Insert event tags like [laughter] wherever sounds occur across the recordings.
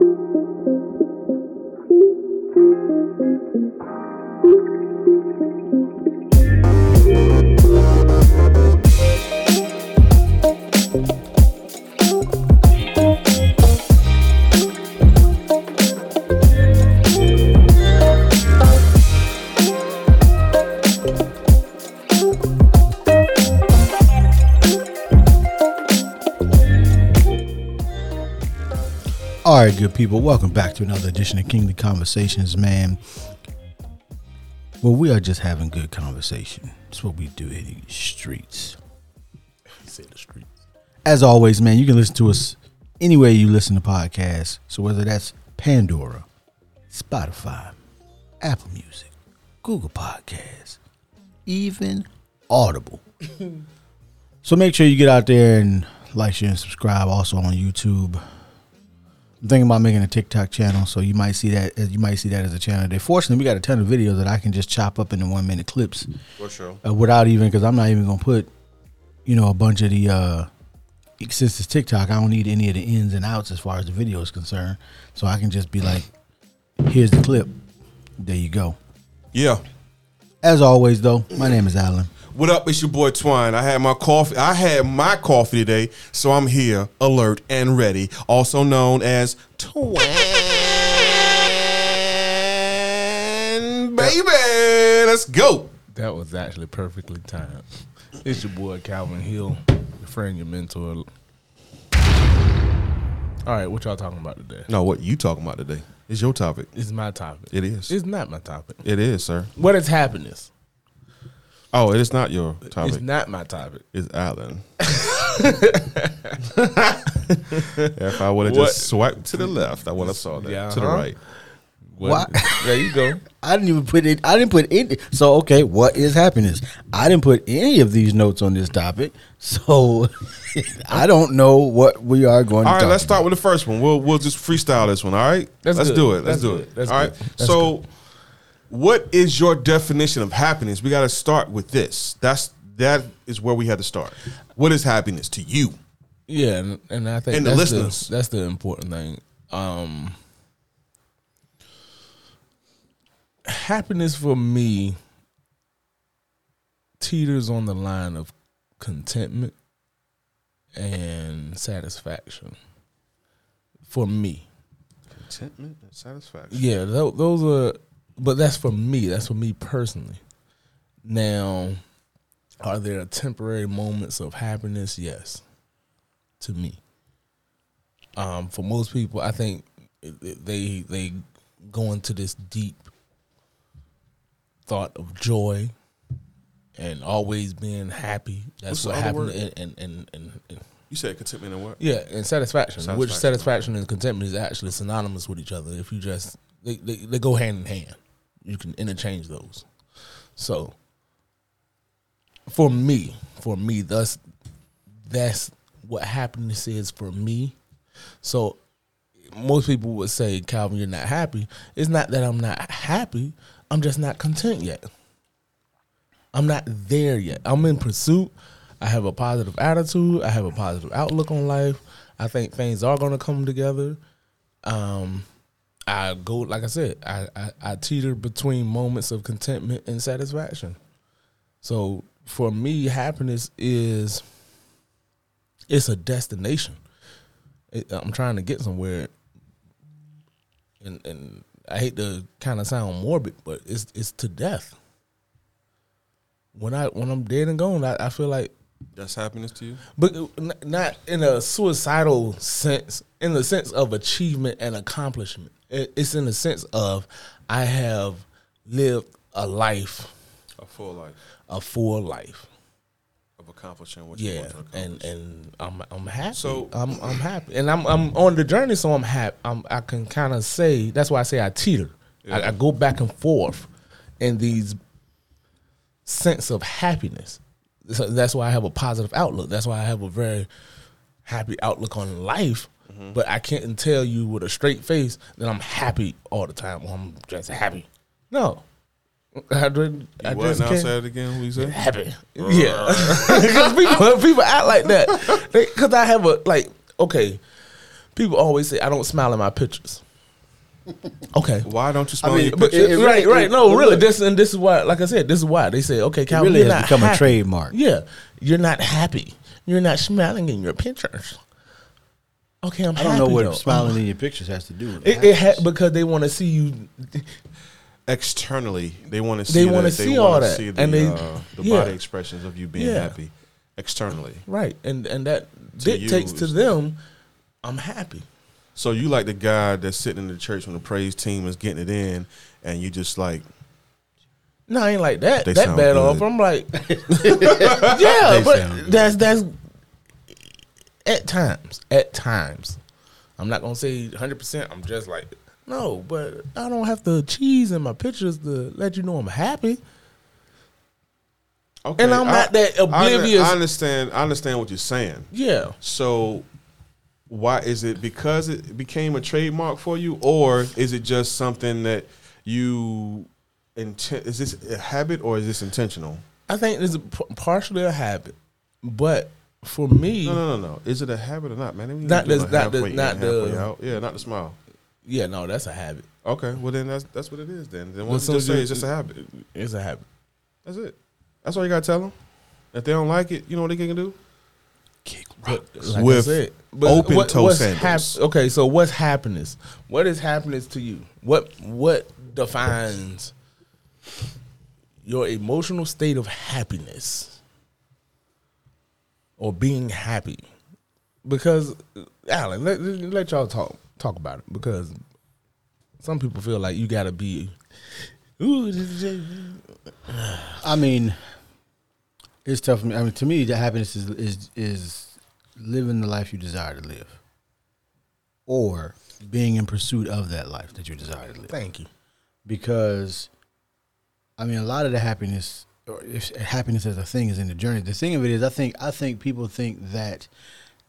All people, welcome back to another edition of Kingly Conversations, man. Well, we are just having good conversation. That's what we do in these streets. [laughs] Say the streets. As always, man, you can listen to us anywhere you listen to podcasts. So whether that's Pandora, Spotify, Apple Music, Google Podcasts, even Audible. [laughs] so make sure you get out there and like, share, and subscribe. Also on YouTube. I'm thinking about making a TikTok channel, so you might see that. You might see that as a channel. Today. Fortunately, we got a ton of videos that I can just chop up into one minute clips For sure. uh, without even because I'm not even gonna put, you know, a bunch of the uh since it's TikTok, I don't need any of the ins and outs as far as the video is concerned. So I can just be like, here's the clip. There you go. Yeah. As always, though, my name is Alan. What up? It's your boy Twine. I had my coffee. I had my coffee today, so I'm here, alert and ready. Also known as Twine, baby. Let's go. That was actually perfectly timed. It's your boy Calvin Hill, your friend, your mentor. All right, what y'all talking about today? No, what you talking about today? Is your topic. Is my topic. It is. It's not my topic. It is, sir. What is happiness? Oh, it is not your topic. It's not my topic. It's Alan. [laughs] if I would have just swiped to the left, I would have saw that. Yeah, to the huh? right. What? There you go. [laughs] I didn't even put it. I didn't put any. So okay, what is happiness? I didn't put any of these notes on this topic, [laughs] so I don't know what we are going. All to right, talk let's start with the first one. We'll we'll just freestyle this one. All right, That's let's good. do it. Let's That's do good. it. That's all right. good. That's So, what is your definition of happiness? We got to start with this. That's that is where we had to start. What is happiness to you? Yeah, and, and I think And the that's listeners. The, that's the important thing. Um, happiness for me teeters on the line of contentment and satisfaction. For me, Contentment and satisfaction. yeah, tho- those are. But that's for me. That's for me personally. Now, are there temporary moments of happiness? Yes, to me. Um, for most people, I think they they go into this deep thought of joy and always being happy. That's the what happened. And, and, and, and, and You said contentment and what? yeah, and satisfaction, which Satisfaction. satisfaction and contentment is actually synonymous with each other. If you just they, they, they go hand in hand, you can interchange those. So, for me, for me, that's that's what happiness is for me. So, most people would say, Calvin, you're not happy. It's not that I'm not happy. I'm just not content yet. I'm not there yet. I'm in pursuit. I have a positive attitude. I have a positive outlook on life. I think things are going to come together. Um, I go like I said. I, I I teeter between moments of contentment and satisfaction. So for me, happiness is it's a destination. It, I'm trying to get somewhere, and and I hate to kind of sound morbid, but it's it's to death. When I when I'm dead and gone, I, I feel like That's happiness to you. but uh, not in a suicidal sense, in the sense of achievement and accomplishment. It- It's in the sense of I have lived a life, A full life a full life. of accomplishing what you Yeah, want to and accomplish. and I'm I'm happy. So- I'm I'm happy, and I'm I'm on the journey, so I'm happy. I'm, I can kind of say that's why I say I teeter. I, I go back and forth in these sense of happiness. So that's why I have a positive outlook. That's why I have a very happy outlook on life. Mm-hmm. But I can't tell you with a straight face that I'm happy all the time. Or I'm just happy. No, I, did, I what? just Now can't say it again. What you said? happy. Yeah, [laughs] because people people act like that because I have a like okay. People always say I don't smile in my pictures. Okay. Why don't you smile? mean, in your but picture? it- right, really- right. No, it really. really- This and this is why. Like I said, this is why they say, okay, It Calvin, really you're has not become a trademark. Yeah, you're not happy. You're not smiling in your pictures. Okay, I'm. I don't happy, know what though. smiling in your pictures has to do with It, it ha- because they want to see you. externally, they want to see. They wanna the- see all that. see the, And they- uh, the yeah. body expressions of you being Yeah. happy externally. Right, and and that To dictates you to them. I'm happy. So you like the guy that's sitting in the church when the praise team is getting it in, and you just like, No, I ain't like that. They that sound bad good. off. I'm like, [laughs] [laughs] yeah, They but sound good. that's that's at times. At times, I'm not gonna say 100. percent I'm just like no, but I don't have to cheese in my pictures to let you know I'm happy. okay, And I'm not that oblivious. I, understand. I understand what you're saying. Yeah, So, why is it because it became a trademark for you, or is it just something that you intent? Is this a habit or is this intentional? I think it's partially a habit, but for me, No, no, no, no. Is it a habit or not, man? Not the- not the- not the- out. Yeah, not the smile. yeah, no, that's a habit. Okay, well then that's that's what it is. Then then what so you just say it's just a habit. It's a habit. That's it. That's all you gotta tell them. If they don't like it, you know what they can do. Kick rocks. like With said, open-toe what's sandals. okay, so what's happiness? What is happiness to you? What what defines your emotional state of happiness or being happy? Because Alan, let, let y'all talk talk about it. Because some people feel like you got to be. I mean, it's tough. for me. I mean, to me, the happiness is is is living the life you desire to live, or being in pursuit of that life that you desire to live. thank you. because I mean a lot of the happiness if happiness as a thing is in the journey. The thing of it is I think I think people think that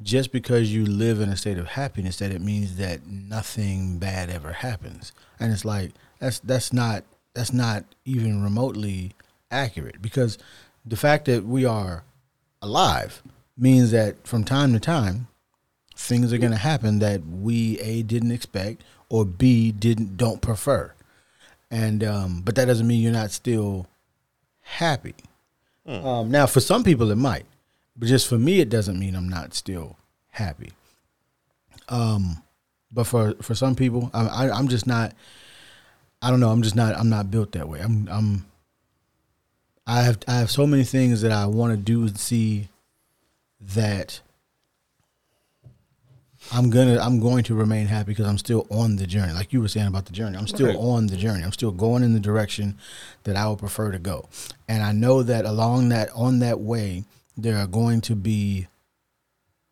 just because you live in a state of happiness that it means that nothing bad ever happens. And it's like that's that's not that's not even remotely accurate because the fact that we are alive means that from time to time things are going to happen that we a didn't expect or b didn't don't prefer and um, but that doesn't mean you're not still happy. Um, now, for some people, it might, but just for me, it doesn't mean I'm not still happy. Um, but for for some people, I, I, I'm just not. I don't know. I'm just not. I'm not built that way. I'm. I'm. I have. I have so many things that I want to do and see. That I'm gonna I'm going to remain happy because I'm still on the journey. Like you were saying about the journey. I'm still Right. on the journey. I'm still going in the direction that I would prefer to go. And I know that along that on that way there are going to be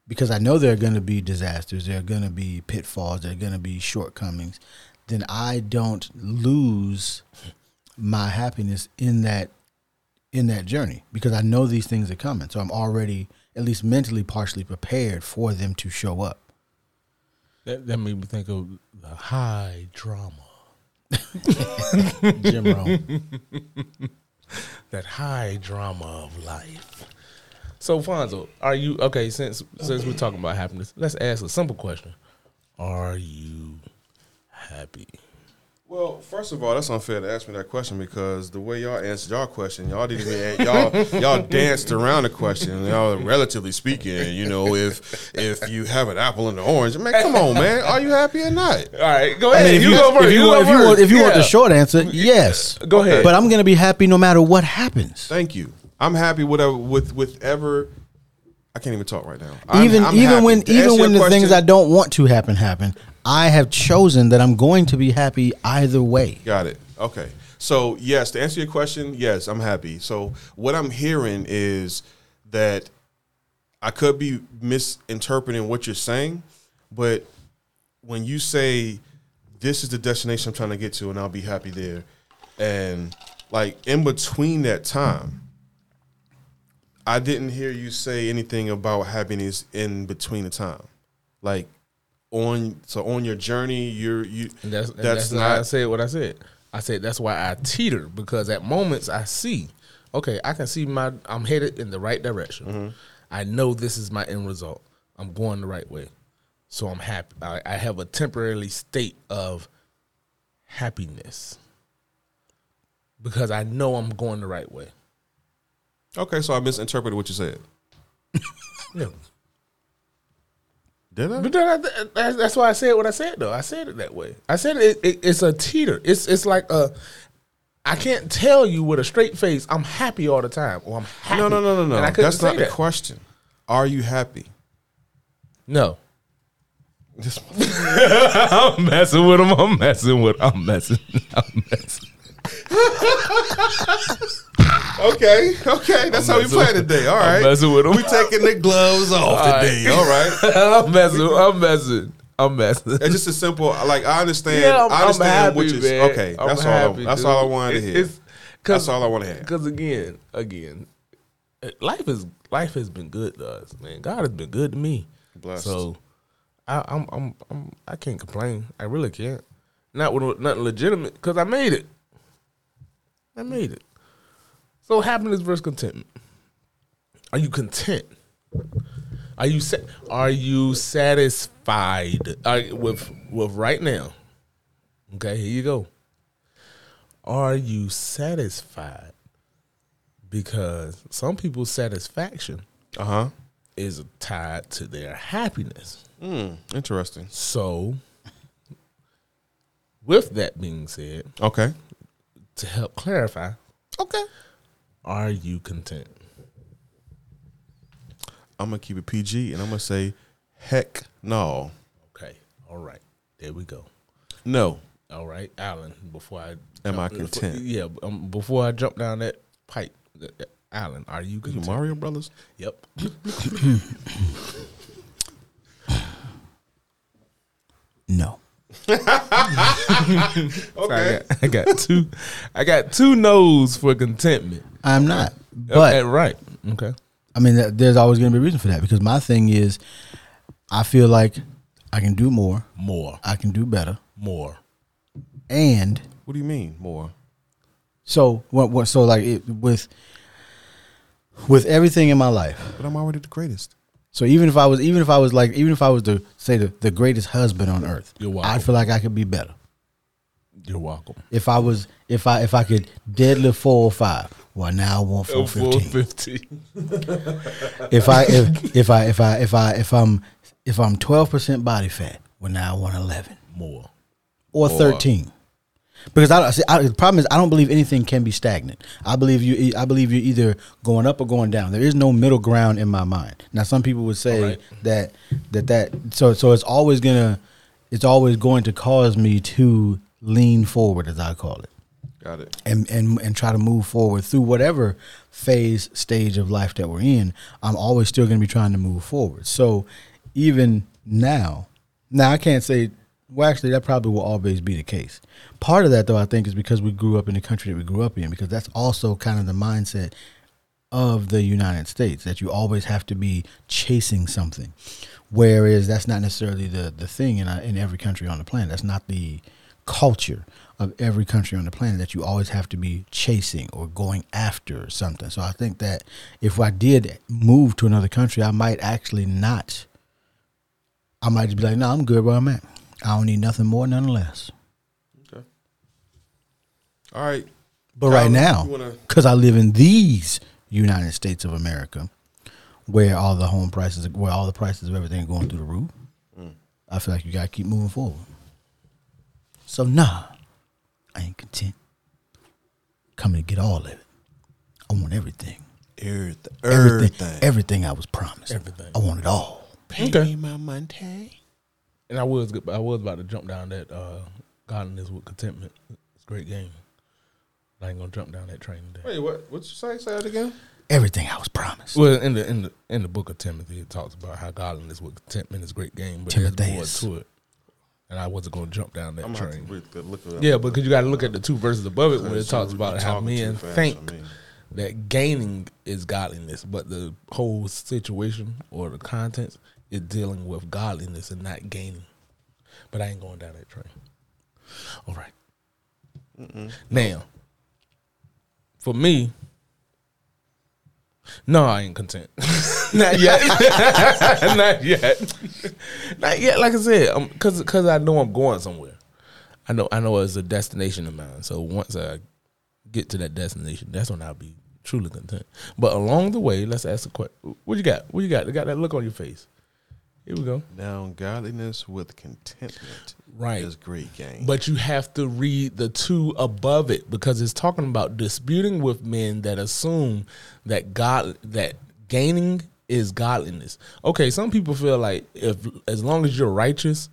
because I know there are going to be disasters, there are going to be pitfalls, there are going to be shortcomings, then I don't lose my happiness in that in that journey because I know these things are coming. So I'm already at least mentally partially prepared for them to show up. That, that made me think of the high drama. [laughs] Jim Rome. that high drama of life. So Fonzo, are you okay? Since since we're talking about happiness, let's ask a simple question: Are you happy? Well, first of all, that's unfair to ask me that question because the way y'all answered y'all question, y'all didn't even y'all y'all danced around the question. Y'all, relatively speaking, you know, if if you have an apple and an orange, man, come on, man, are you happy or not? All right, go I ahead. mean, if you, you, go first. if you, go want, if you want, if you want the short answer, yes. Go ahead. But I'm going to be happy no matter what happens. Thank you. I'm happy whatever with with ever. I can't even talk right now. I'm- even I'm even happy. when To even when the things I don't want to happen happen, I have chosen that I'm going to be happy either way. Got it. Okay. So yes, to answer your question, yes, I'm happy. So what I'm hearing is that I could be misinterpreting what you're saying, but when you say this is the destination I'm trying to get to and I'll be happy there, and like in between that time, I didn't hear you say anything about happiness in between the time. Like on so on your journey, you're you And that's, and that's that's, why I not said what I said. I said that's why I teeter because at moments I see, okay, I can see my I'm headed in the right direction. Mm-hmm. I know this is my end result. I'm going the right way. So I'm happy. I, I have a temporary state of happiness because I know I'm going the right way. Okay, so I misinterpreted what you said. [laughs] Yeah. Did I? But then I, that's, that's why I said what I said. Though I said it that way. I said it, it, it's a teeter. It's it's like a. I can't tell you with a straight face. I'm happy all the time, or I'm happy. No, no, no, no, no. I couldn't That's not the that. question. Are you happy? No, [laughs] I'm messing with him. I'm messing with. I'm messing. I'm messing. [laughs] okay, okay. That's how we play today. All right. I'm messing with him. We taking the gloves off All right. today. All right. [laughs] I'm messing. I'm messing. I'm messing. It's just a simple. Like I understand. Yeah, I'm, I understand I'm happy, which is man. okay. I'm That's all. I, that's dude. all I wanted to hear. it's- That's all I want to hear. Because again, again, life is life has been good to us, man. God has been good to me. Blessed. So I, I'm I'm I'm I can't complain. I really can't. Not with nothing legitimate because I made it. I made it. So happiness versus contentment. Are you content? Are you sa- are you satisfied Are with with right now? Okay, here you go. Are you satisfied? Because some people's satisfaction Uh huh. is tied to their happiness. Hmm. Interesting. So, with that being said, Okay. to help clarify, Okay. Are you content? I'm gonna keep it PG, and I'm gonna say, heck no, Okay, all right, there we go. no. All right, Alan. Before I Am I before- content? yeah, um, before I jump down that pipe, Alan, are you You content? Mario Brothers. Yep. [laughs] [laughs] No. So I, got, I got two. I got two no's for contentment. I'm not. But okay, right. Okay. I mean, there's always going to be a reason for that because my thing is, I feel like I can do more, More. I can do better, More. and What do you mean more? so what? What? So like it, with with everything in my life. But I'm already the greatest. So even if I was, even if I was like, even if I was to say the, the greatest husband on earth, You're welcome. I feel like I could be better. You're welcome. If I was, if I if I could deadlift four or five, well now I want oh, four fifteen. 450. if I if, if I if I if I if I'm if I'm twelve percent body fat, well now I want eleven More. or Or- thirteen. Because I, see, I the problem is I don't believe anything can be stagnant. I believe you. I believe you're either going up or going down. There is no middle ground in my mind. Now, some people would say Alright. that that that so so it's always gonna it's always going to cause me to lean forward, as I call it Got it. and and and try to move forward through whatever phase stage of life that we're in i'm always still going to be trying to move forward so even now now i can't say well actually that probably will always be the case part of that though i think is because we grew up in the country that we grew up in because that's also kind of the mindset of the united states that you always have to be chasing something whereas that's not necessarily the the thing in, uh, in every country on the planet that's not the culture of every country on the planet that you always have to be chasing or going after something. So I think that if I did move to another country, I might actually not. I might just be like, no, I'm good where I'm at. I don't need nothing more, none less. Okay. All right. But right now, you wanna- because I live in these United States of America, where all the home prices, where all the prices of everything are going through the roof, mm. I feel like you gotta keep moving forward. So nah, I ain't content. Coming to get all of it. I want everything. Everything. Everything. Everything I was promised. Everything. I want it all. Okay. my Monday. And I was I was about to jump down that uh, godliness with contentment. It's a great game. I ain't gonna jump down that train today. Wait, what? What you say? Say that again. Everything I was promised. Well, in the in the in the book of Timothy, it talks about how godliness with contentment is a great game, but there's more to it. And I wasn't gonna jump down that I'm gonna have train. to read look it up. Yeah, because you got to look at the two verses above it when it talks about how men think that gaining is godliness, but the whole situation or the contents is dealing with godliness and not gaining. But I ain't going down that train. All right. Now, for me, No, I ain't content. [laughs] Not yet. [laughs] Not yet. Not yet. Like I said, um, because because I know I'm going somewhere. I know I know it's a destination of mine. So once I get to that destination, that's when I'll be truly content. But along the way, let's ask a question. What you got? What you got? You got that look on your face. Here we go. Now, godliness with contentment Right. is great game. But you have to read the two above it because it's talking about disputing with men that assume that God that gaining is godliness. Okay, some people feel like if as long as you're righteous,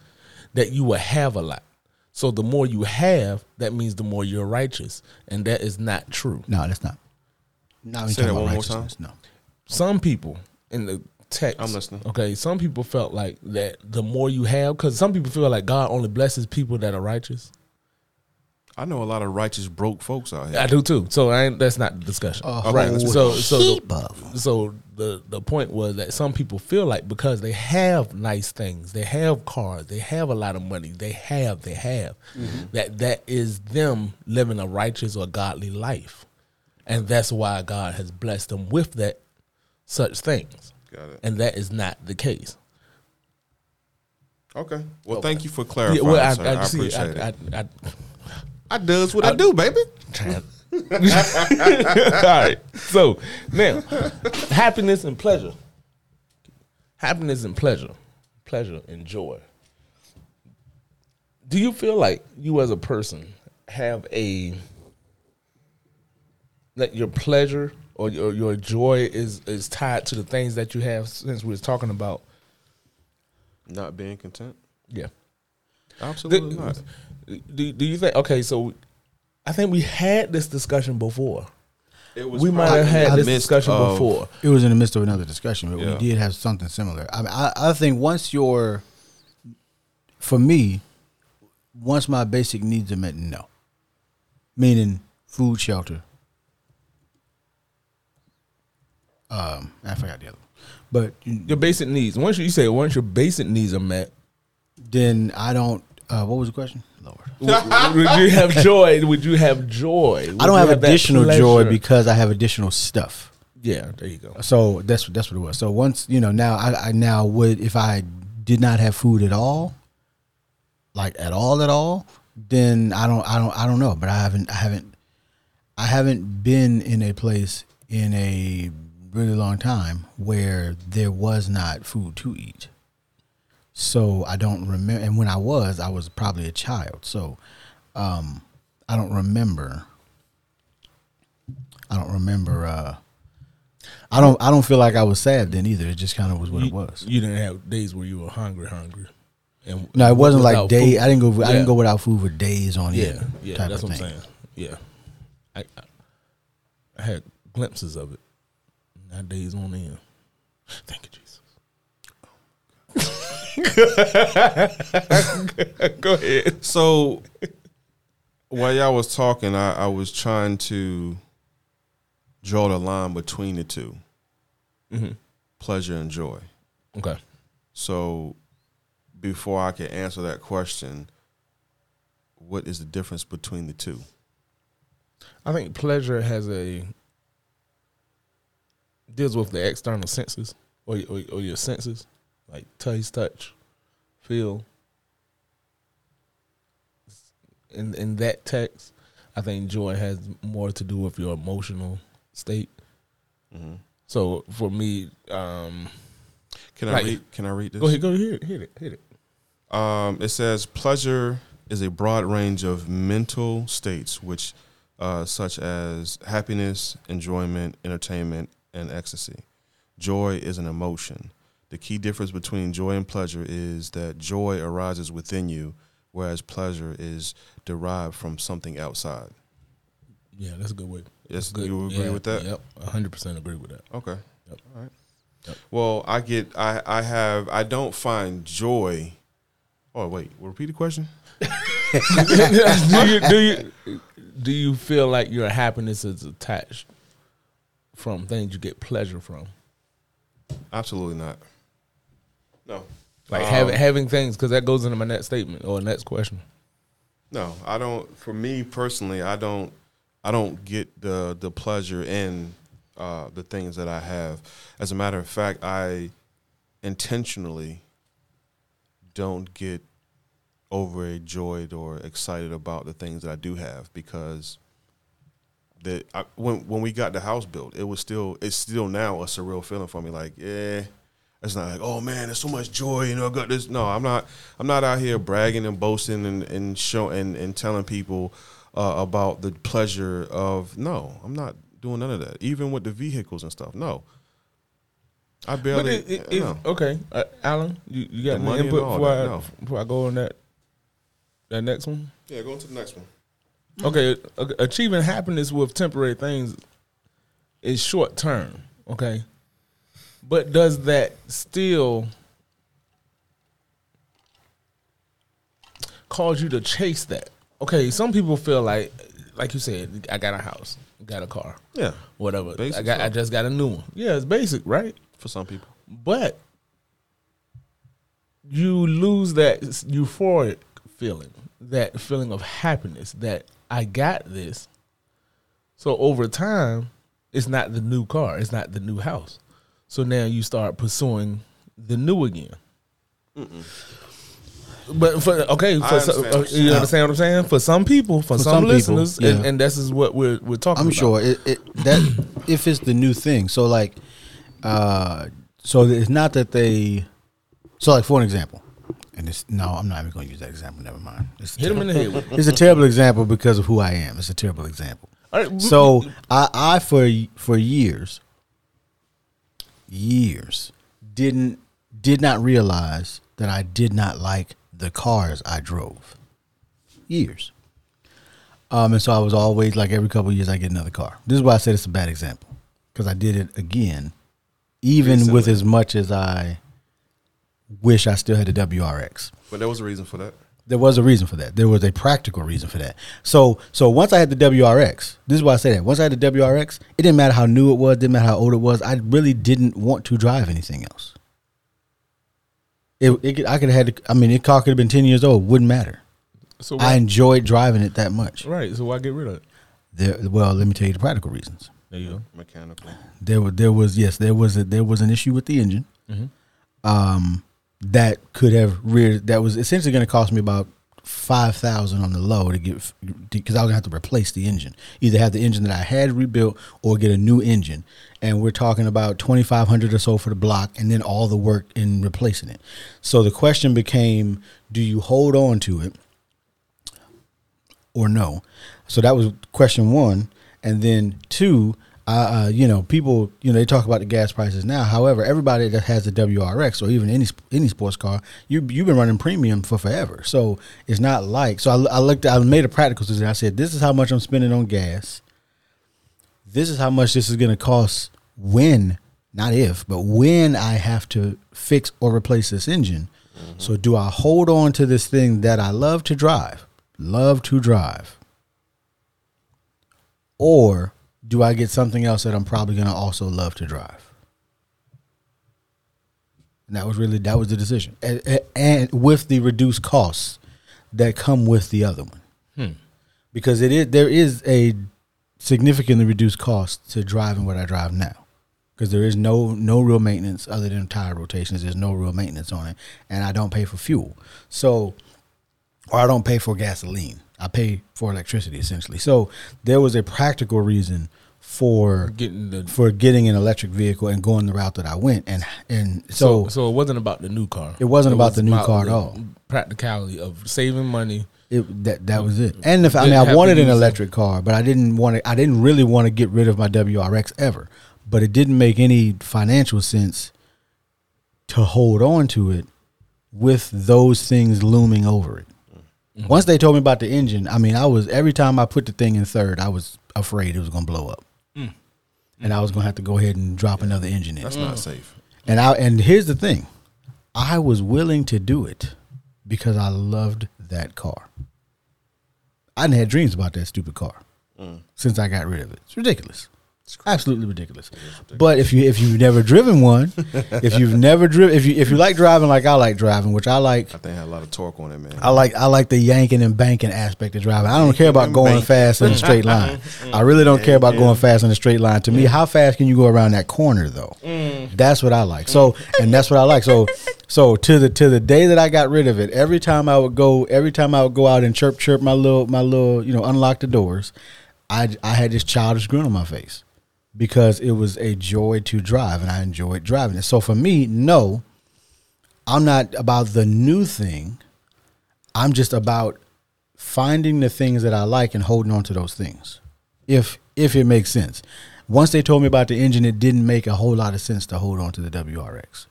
that you will have a lot. So the more you have, that means the more you're righteous, and that is not true. No, that's not. No, Say that one more time. No. Some people in the text, I'm listening. Okay, some people felt like that the more you have, because some people feel like God only blesses people that are righteous. I know a lot of righteous broke folks out here. I do too. So I ain't, that's not the discussion. A right. whole So so the, so the the point was that some people feel like because they have nice things, they have cars, they have a lot of money, they have they have Mm-hmm. that that is them living a righteous or godly life, and that's why God has blessed them with that such things, Got it. and that is not the case. Okay. Well, thank you for clarifying, Yeah, well, I, sir. I, I, see, appreciate I, it. I, I, I does what I, do, baby. [laughs] All right. So now, happiness and pleasure. Happiness and pleasure. Pleasure and joy. Do you feel like you as a person have a that your pleasure or your, your joy is is tied to the things that you have since we was talking about Not being content. yeah Absolutely not. do, do you think okay so i think we had this discussion before It was we might have had the this discussion of- before It was in the midst of another discussion, but Yeah. we did have something similar. I, mean, I I think once you're, for me, once my basic needs are met, no. Meaning food, shelter. Um, I forgot the other one, but your basic needs. Once you, you say once your basic needs are met, then I don't. Uh, what was the question, Lord? [laughs] w- would you have joy? Would you have joy? Would I don't you have, that additional joy pleasure? because I have additional stuff. yeah, there you go. So that's that's what it was. So once you know, now I, I now would if I did not have food at all, like at all at all, then I don't I don't I don't know. But I haven't I haven't I haven't been in a place in a really long time where there was not food to eat. So I don't remember. And when I was, I was probably a child. So um, I don't remember. I don't remember. Uh, I don't. I don't feel like I was sad then either. It just kind of was what you, it was. You didn't have days where you were hungry, hungry. And No, it wasn't like day. food. I didn't go. I didn't go without food for days on Yeah, end. yeah, type that's of what I'm saying. Yeah, I I had glimpses of it. Not days on end. Thank you, Jesus. [laughs] Go ahead. So while y'all was talking, I, I was trying to draw the line between the 2 mm-hmm. pleasure and joy. Okay. So before I can answer that question, what is the difference between the two? I think pleasure has a deals with the external senses or or, or your senses, like taste, touch, feel. In in that text, I think joy has more to do with your emotional state. Mm-hmm. So for me, um, Can I read? Can I read this? go ahead, go ahead, hit it, hit it. Um, it says pleasure is a broad range of mental states, which, uh, such as happiness, enjoyment, entertainment, and ecstasy. Joy is an emotion. The key difference between joy and pleasure is that joy arises within you, whereas pleasure is derived from something outside. Yeah, that's a good way. Yes, Good. you agree Yeah, with that? Yep, hundred percent agree with that. Okay. Yep. All right. Yep. Well, I get. I. I have. I don't find joy. Oh wait. we Repeat the question. [laughs] [laughs] do you do you do you feel like your happiness is attached from things you get pleasure from? Absolutely not. No. Like Um, having having things because that goes into my next statement or next question. No, I don't. For me personally, I don't. I don't get the the pleasure in uh, the things that I have. As a matter of fact, I intentionally don't get overjoyed or excited about the things that I do have because that I, when when we got the house built, it was still it's still now a surreal feeling for me. Like, yeah, it's not like, oh man, there's so much joy, you know, I got this. No, I'm not. I'm not out here bragging and boasting and and showing and, and telling people uh, about the pleasure of. No, I'm not doing none of that. Even with the vehicles and stuff. No, I But barely. it, it, no. it- okay, uh, Alan, you, you got The any money input all before that, I, no. before I go on that that next one? Yeah, go on to the next one. Okay, achieving happiness with temporary things is short term. Okay, but does that still cause you to chase that? Okay, some people feel like, like you said, I got a house, got a car, Yeah, whatever. Basic I got, I just got a new one. Yeah, it's basic, right? for some people. But you lose that euphoric feeling, that feeling of happiness that I got this. So over time, it's not the new car, it's not the new house. So now you start pursuing the new again. But for okay, for I some, uh, you're you saying. understand what I'm saying? For some people, for, some, some people, listeners, and, yeah. and this is what we're we're talking. I'm about. sure it, it that [coughs] if it's the new thing. So like, uh, so it's not that they. So like for an example, and it's no, I'm not even going to use that example. Never mind. It's Hit him in the head with it. It's a terrible example because of who I am. It's a terrible example. Right, So I, I for for years, years didn't did not realize that I did not like the cars I drove. Years. Um, and so I was always like every couple of years I get another car. This is why I said it's a bad example because I did it again, even with as much as I wish I still had the WRX But there was a reason for that. there was a reason for that. There was a practical reason for that. So so once I had the WRX, this is why I say that. Once I had the WRX, it didn't matter how new it was, didn't matter how old it was. I really didn't want to drive anything else. It, it I could have had. I mean, it car could have been ten years old. Wouldn't matter. so I enjoyed driving it that much. right. So why get rid of it? There, well, let me tell you the practical reasons. There you go. Mechanical. There was there was yes there was a, there was an issue with the engine, um, that could have reared that was essentially going to cost me about five thousand on the low to get because I was gonna have to replace the engine, either have the engine that I had rebuilt or get a new engine, and we're talking about twenty five hundred or so for the block, and then all the work in replacing it. So the question became, do you hold on to it? or no. So that was question one, and then two. Uh, uh, you know, people, you know, they talk about the gas prices now. However, everybody that has a WRX or even any any sports car, you you've been running premium for forever. So it's not like. So I, I looked. I made a practical decision. I said, this is how much I'm spending on gas. This is how much this is going to cost when, not if, but when I have to fix or replace this engine. So do I hold on to this thing that I love to drive, love to drive, or do I get something else that I'm probably going to also love to drive? And that was really that was the decision, and, and- and with the reduced costs that come with the other one, hmm. because it is there is a significantly reduced cost to driving what I drive now, because there is no no real maintenance other than tire rotations. There's no real maintenance on it, and I don't pay for fuel, so or I don't pay for gasoline. I pay for electricity essentially. So there was a practical reason for Getting the for getting an electric vehicle and going the route that I went, and and so, so so it wasn't about the new car. It wasn't about was the new car at all. Practicality of saving money. it, that that was it. And if I mean, I wanted an electric car, but I didn't want to. I didn't really want to get rid of my WRX ever. But it didn't make any financial sense to hold on to it with those things looming over it. Mm-hmm. Once they told me about the engine, I mean, I was every time I put the thing in third, I was afraid it was going to blow up, Mm. and I was going to have to go ahead and drop another engine in. That's not safe. And I and here's the thing, I was willing to do it because I loved that car. I didn't had dreams about that stupid car since I got rid of it. It's ridiculous. Absolutely ridiculous. But if you if you've never driven one, if you've [laughs] never driven, if you if you like driving like I like driving, which I like, I think it had a lot of torque on it, man. I like I like the yanking and banking aspect of driving. I don't care about going Banking. fast in a straight line. [laughs] Mm-hmm. I really don't care about going fast in a straight line. To me, how fast can you go around that corner though? Mm. That's what I like. So and that's what I like. So so to the to the day that I got rid of it, every time I would go, every time I would go out and chirp chirp my little my little you know unlock the doors, I I had this childish grin on my face because it was a joy to drive and I enjoyed driving it. So for me, no, I'm not about the new thing. I'm just about finding the things that I like and holding on to those things. If if it makes sense. Once they told me about the engine, it didn't make a whole lot of sense to hold on to the WRX.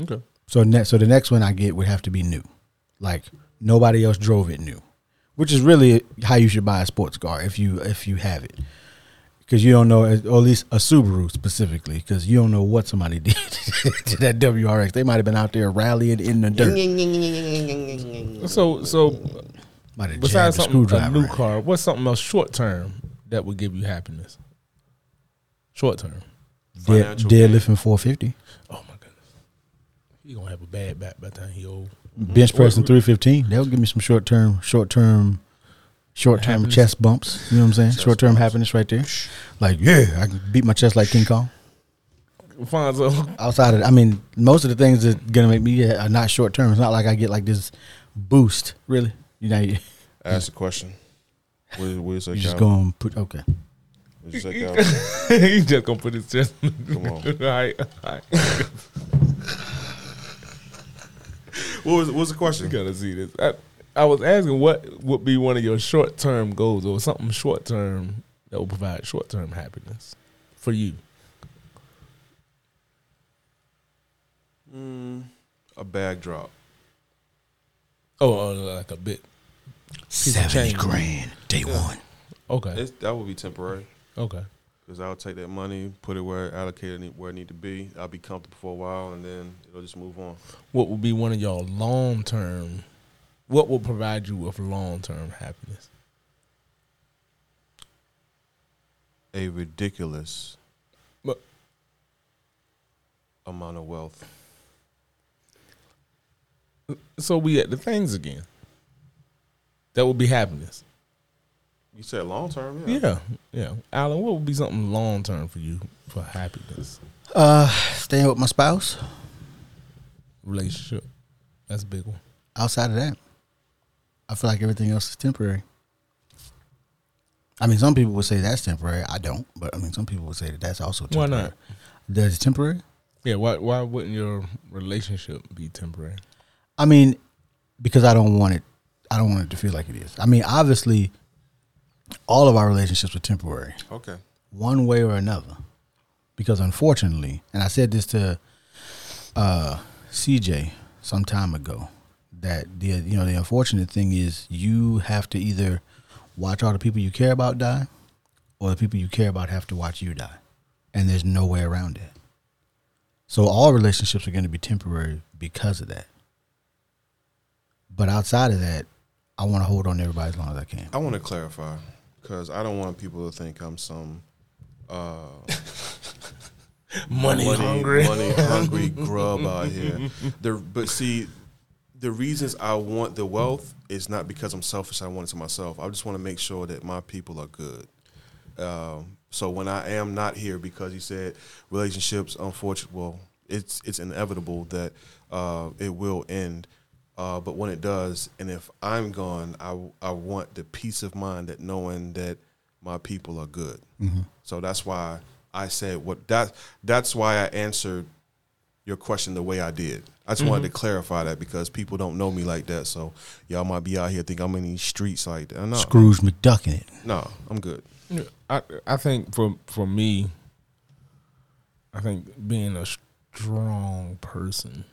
Okay. So ne- so the next one I get would have to be new. Like nobody else drove it new. Which is really how you should buy a sports car if you if you have it. Cuz you don't know or at least a Subaru specifically cuz you don't know what somebody [laughs] did to that WRX. They might have been out there rallying in the dirt. So so besides jabbed a something a new car, what's something else short term that would give you happiness? Short term. Dead, Financial deadlifting 450. Oh my goodness. He gonna have a bad back by the time he old. Bench pressing 315. That'll give me some short term, short term, short term chest bumps. You know what I'm saying? Short term happiness right there. Like, yeah, I can beat my chest like King Kong. Fonzo, Outside of, I mean, most of the things that gonna make me are not short term. It's not like I get like this boost. Really, you know, you, Ask the question. What, what is that? you just Calvin? go and put okay. What is that? He [laughs] just gonna put his chest. Come on. [laughs] all right, all right. [laughs] What was, what was the You question? gotta see this. I, I was asking what would be one of your short term goals or something short term that will provide short term happiness for you. Mm, a bag drop. Oh, uh, like a bit. Seventy grand day one. Okay. It's, that would be temporary. Okay. Because I'll take that money, put it where allocated it where it need to be. I'll be comfortable for a while, and then it'll just move on. What would be one of your long term? What will provide you with long term happiness? A ridiculous But- amount of wealth. So we at the things again. That would be happiness. You said long term, yeah. Yeah, yeah. Alan, what would be something long term for you for happiness? Uh, staying with my spouse. Relationship. That's a big one. Outside of that, I feel like everything else is temporary. I mean, some people would say that's temporary. I don't, but I mean, some people would say that that's also temporary. Why temporary. not? That's temporary. Yeah, why why wouldn't your relationship be temporary? I mean, because I don't want it. I don't want it to feel like it is. I mean, obviously, all of our relationships are temporary, Okay. one way or another. Because unfortunately, and I said this to uh, CJ some time ago, that the you know the unfortunate thing is you have to either watch all the people you care about die, or the people you care about have to watch you die, and there's no way around it. So all relationships are going to be temporary because of that. But outside of that, I want to hold on to everybody as long as I can. I want to clarify because I don't want people to think I'm some uh, [laughs] Money, hungry. money hungry [laughs] grub out here. The, but see, the reasons I want the wealth is not because I'm selfish. I want it to myself. I just want to make sure that my people are good. Um, so when I am not here, because he said relationships, unfortunately, well, it's it's inevitable that uh, it will end. Uh, but when it does, and if I'm gone, I I want the peace of mind that knowing that my people are good. So that's why I said what that. That's why I answered your question the way I did. I just wanted to clarify that because people don't know me like that. So y'all might be out here think I'm in these streets like that. No, Scrooge McDucking it. no, I'm good. I I think for for me, I think being a strong person,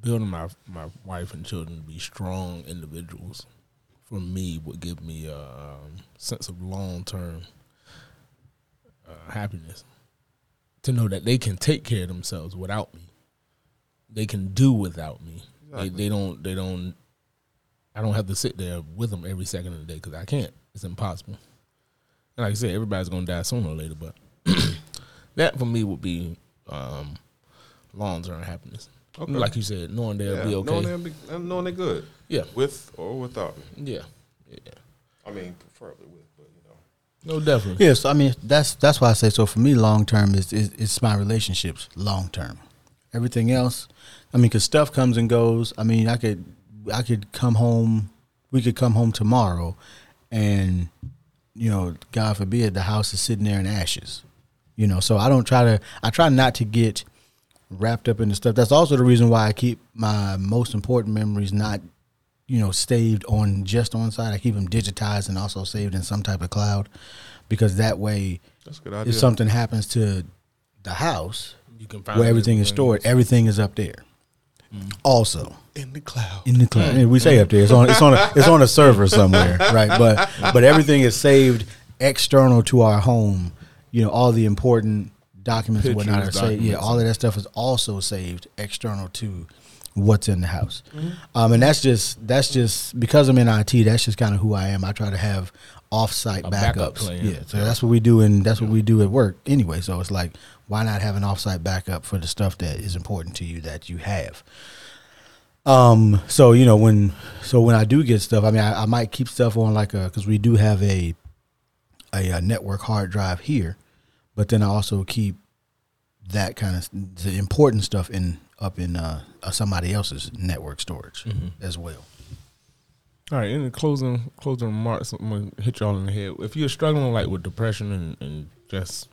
building my my wife and children to be strong individuals, for me would give me a um, sense of long term uh, happiness. To know that they can take care of themselves without me, they can do without me. They, they don't. They don't. I don't have to sit there with them every second of the day because I can't. It's impossible And like I said, everybody's gonna die sooner or later, but [clears throat] that for me would be um, long term happiness. Okay. Like you said, knowing they'll Yeah, be okay. Knowing they're, be, knowing they're good. Yeah. With or without me. yeah, yeah, I mean, preferably with, but you know. No, definitely. Yeah, so I mean that's that's why I say so. For me, long term is, is it's my relationships long term. Everything else, I mean, because stuff comes and goes. I mean, I could I could come home, we could come home tomorrow, and you know, God forbid, the house is sitting there in ashes. You know, so I don't try to. I try not to get wrapped up in the stuff. That's also the reason why I keep my most important memories not you know, saved on just on site. I keep them digitized and also saved in some type of cloud because that way, That's a good idea. if something happens to the house You can find where everything is everything. stored, everything is up there. Mm. Also in the cloud. in the cloud, and we say up there, it's on it's on a, it's on a server somewhere, [laughs] right? But but everything is saved external to our home. You know, all the important documents and whatnot are Pictures, saved. Yeah, all of that stuff is also saved external to what's in the house. Um, and that's just that's just because I'm in IT. That's just kind of who I am. I try to have offsite A backup backups. plan. Yeah, so that's what we do, and that's what we do at work anyway. So it's like, why not have an offsite backup for the stuff that is important to you that you have? Um. So you know when so when I do get stuff, I mean I, I might keep stuff on like a because we do have a, a uh network hard drive here, but then I also keep that kind of the important stuff in up in uh, uh, somebody else's network storage as well. All right, in the closing closing remarks, I'm gonna hit y'all in the head. If you're struggling like with depression and, and just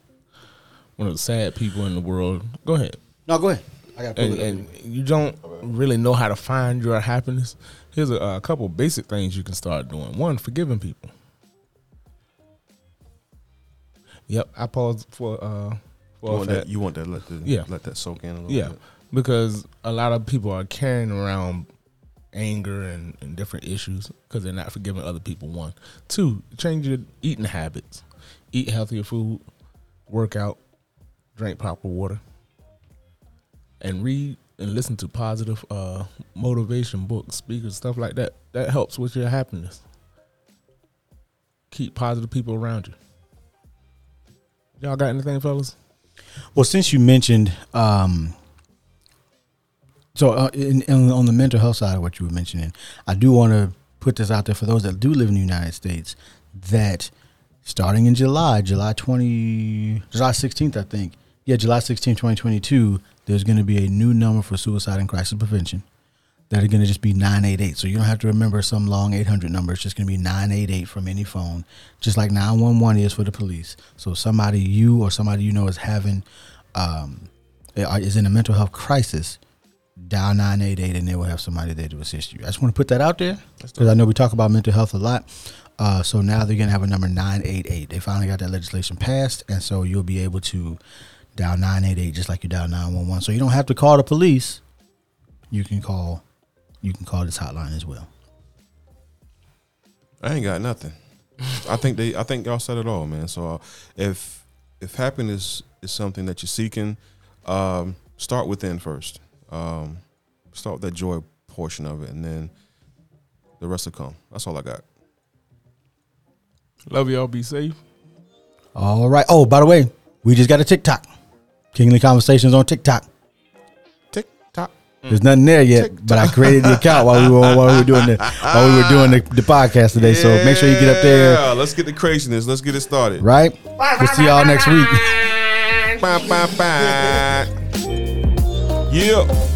one of the sad people in the world, go ahead. No, go ahead. I got And, and you don't really know how to find your happiness. Here's a, a couple basic things you can start doing. One, forgiving people. Yep, I paused for uh You for a want fact. that? You want that? Let the Yeah. let that soak in a little Yeah, bit. Because a lot of people are carrying around anger and, and different issues because they're not forgiving other people. One, two, change your eating habits. Eat healthier food, work out, drink proper water, and read and listen to positive uh, motivation books, speakers, stuff like that. That helps with your happiness. Keep positive people around you. Y'all got anything, fellas? Well, since you mentioned, um, so uh, in, in, on the mental health side of what you were mentioning, I do want to put this out there for those that do live in the United States that starting in July, July 20, July 16th, I think, yeah, July 16th, 2022, there's going to be a new number for suicide and crisis prevention that are going to just be 988. So you don't have to remember some long 800 number. It's just going to be 988 from any phone, just like 911 is for the police. So somebody you or somebody you know is having, um, is in a mental health crisis, dial 988 and they will have somebody there to assist you. I just want to put that out there because I know we talk about mental health a lot. Uh, so now they're going to have a number 988. They finally got that legislation passed. And so you'll be able to dial 988 just like you dial 911. So you don't have to call the police. You can call you can call this hotline as well. I ain't got nothing. [laughs] I think they. I think y'all said it all, man. So uh, if if happiness is something that you're seeking, um, start within first. Um, start with that joy portion of it, and then the rest will come. That's all I got. Love y'all. Be safe. All right. Oh, by the way, we just got a TikTok. Kingly Conversations on TikTok. Tick tock. There's nothing there yet, but I created the account while we were while we were doing the while we were doing the, the podcast today. So make sure you get up there, Yeah, let's get the craziness. Let's get it started. right? We'll see y'all next week. Bye, bye, bye. Yeah.